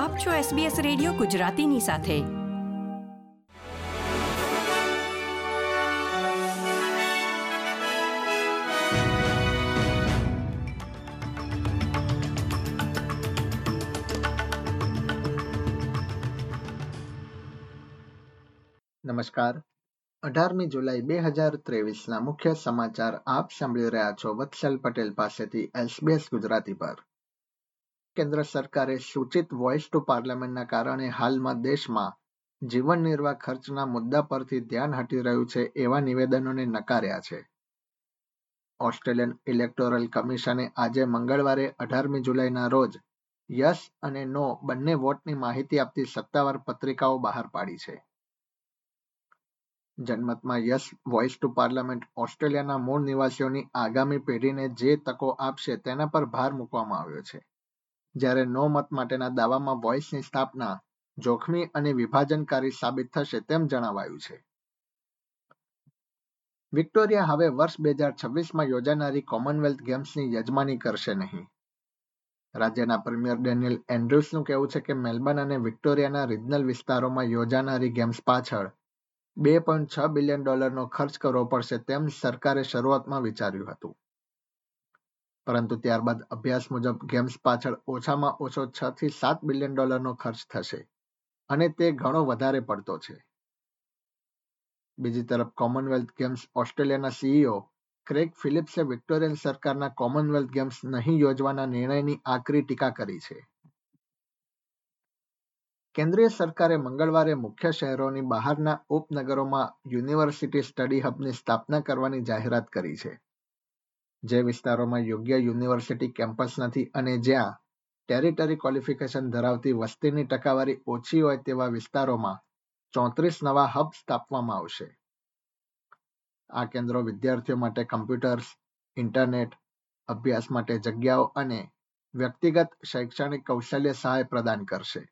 આપ છો SBS radio ગુજરાતીની સાથે. નમસ્કાર. અઢારમી જુલાઈ બે હજાર ત્રેવીસના મુખ્ય સમાચાર આપ સાંભળી રહ્યા છો વત્સલ પટેલ પાસેથી એસબીએસ ગુજરાતી પર. કેન્દ્ર સરકારે સૂચિત વોઇસ ટુ પાર્લામેન્ટના કારણે હાલમાં દેશમાં જીવન નિર્વાહ ખર્ચના મુદ્દા પરથી ધ્યાન હટી રહ્યું છે એવા નિવેદનોને નકાર્યા છે. ઓસ્ટ્રેલિયન ઇલેક્ટોરલ કમિશને આજે મંગળવારે અઢારમી જુલાઈના રોજ યસ અને નો બંને વોટની માહિતી આપતી સત્તાવાર પત્રિકાઓ બહાર પાડી છે. જનમતમાં યસ વોઇસ ટુ પાર્લામેન્ટ ઓસ્ટ્રેલિયાના મૂળ નિવાસીઓની આગામી પેઢીને જે તકો આપશે તેના પર ભાર મૂકવામાં આવ્યો છે. જ્યારે નો મત માટેના દાવામાં વોઇસની સ્થાપના જોખમી અને વિભાજનકારી સાબિત થશે તેમ જણાવાયું છે. વિક્ટોરિયા હવે વર્ષ બે હજાર છવ્વીસમાં યોજાનારી કોમનવેલ્થ ગેમ્સની યજમાની કરશે નહીં. રાજ્યના પ્રીમિયર ડેનિયલ એન્ડ્રુસનું કહેવું છે કે મેલબર્ન અને વિક્ટોરિયાના રિજનલ વિસ્તારોમાં યોજાનારી ગેમ્સ પાછળ બે પોઈન્ટ છ બિલિયન ડોલરનો ખર્ચ કરવો પડશે તેમ સરકારે શરૂઆતમાં વિચાર્યું હતું. પરંતુ ત્યારબાદ અભ્યાસ મુજબ ગેમ્સ પાછળ ઓછામાં ઓછો છ થી સાત બિલિયન ડોલરનો ખર્ચ થશે અને તે ઘણો વધારે પડતો છે. બીજી તરફ કોમનવેલ્થ ગેમ્સ ઓસ્ટ્રેલિયાના સીઈઓ ક્રેગ ફિલિપ્સે વિક્ટોરિયન સરકારના કોમનવેલ્થ ગેમ્સ નહીં યોજવાના નિર્ણયની આકરી ટીકા કરી છે. કેન્દ્રીય સરકારે મંગળવારે મુખ્ય શહેરોની બહારના ઉપનગરોમાં યુનિવર્સિટી સ્ટડી હબની સ્થાપના કરવાની જાહેરાત કરી છે. જે વિસ્તારોમાં યોગ્ય યુનિવર્સિટી કેમ્પસ નથી અને જ્યાં ટેરિટરી ક્વોલિફિકેશન ધરાવતી વસ્તીની ટકાવારી ઓછી હોય તેવા વિસ્તારોમાં ચોત્રીસ નવા હબ સ્થાપવામાં આવશે. આ કેન્દ્રો વિદ્યાર્થીઓ માટે કમ્પ્યુટર્સ ઇન્ટરનેટ અભ્યાસ માટે જગ્યાઓ અને વ્યક્તિગત શૈક્ષણિક કૌશલ્ય સહાય પ્રદાન કરશે.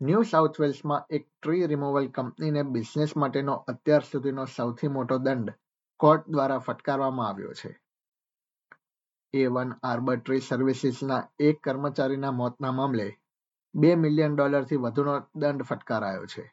ન્યૂ સાઉથ વેલ્સમાં એક ટ્રી રિમૂવલ કંપનીને બિઝનેસ માટેનો અત્યાર સુધીનો સૌથી મોટો દંડ કોર્ટ દ્વારા ફટકારવામાં આવ્યો છે. એ વન આર્બર સર્વિસીસના એક કર્મચારીના મોતના મામલે બે મિલિયન ડોલરથી વધુનો દંડ ફટકારાયો છે.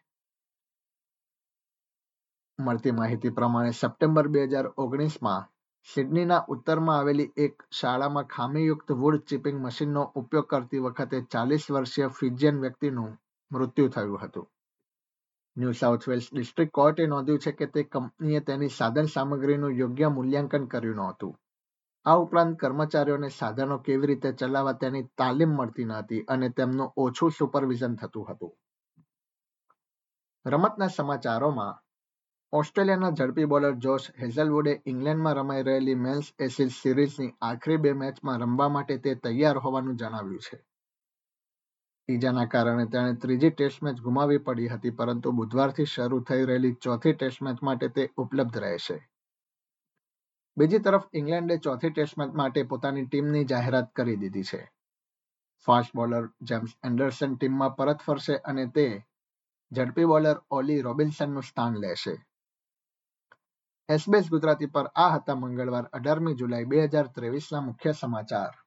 મળતી માહિતી પ્રમાણે સપ્ટેમ્બર બે હજાર ઓગણીસમાં સિડનીના ઉત્તરમાં આવેલી એક શાળામાં ખામીયુક્ત વુડ ચીપિંગ મશીનનો ઉપયોગ કરતી વખતે ચાલીસ વર્ષીય ફિજિયન વ્યક્તિનું મૃત્યુ થયું હતું. ન્યૂ સાઉથ વેલ્સ ડિસ્ટ્રિક્ટ કોર્ટે નોંધ્યું છે કે તે કંપનીએ તેની સાધન સામગ્રીનું યોગ્ય મૂલ્યાંકન કર્યું નહોતું. આ ઉપરાંત કર્મચારીઓને સાધનો કેવી રીતે ચલાવવા તેની તાલીમ મળતી ન હતી અને તેમનું ઓછું સુપરવિઝન થતું હતું. રમતના સમાચારોમાં, ઓસ્ટ્રેલિયાના ઝડપી બોલર જોશ હેઝલવુડે ઇંગ્લેન્ડમાં રમાઈ રહેલી મેન્સ એસિડ સિરીઝની આખરી બે મેચમાં રમવા માટે તે તૈયાર હોવાનું જણાવ્યું છે. ઈજાના કારણે તેણે ત્રીજી ટેસ્ટ મેચ ગુમાવી પડી હતી, પરંતુ બુધવારથી શરૂ થઈ રહેલી ચોથી ટેસ્ટ મેચ માટે તે ઉપલબ્ધ રહેશે. બીજી તરફ, ઇંગ્લેન્ડે ચોથી ટેસ્ટ મેચ માટે પોતાની ટીમની જાહેરાત કરી દીધી છે. ફાસ્ટ બોલર જેમ્સ એન્ડરસન ટીમમાં પરત ફરશે અને તે ઝડપી બોલર ઓલી રોબિન્સનનું સ્થાન લેશે. એસબીએસ ગુજરાતી પર આ હતા મંગળવાર અઢારમી જુલાઈ, બે હજાર ત્રેવીસના મુખ્ય સમાચાર.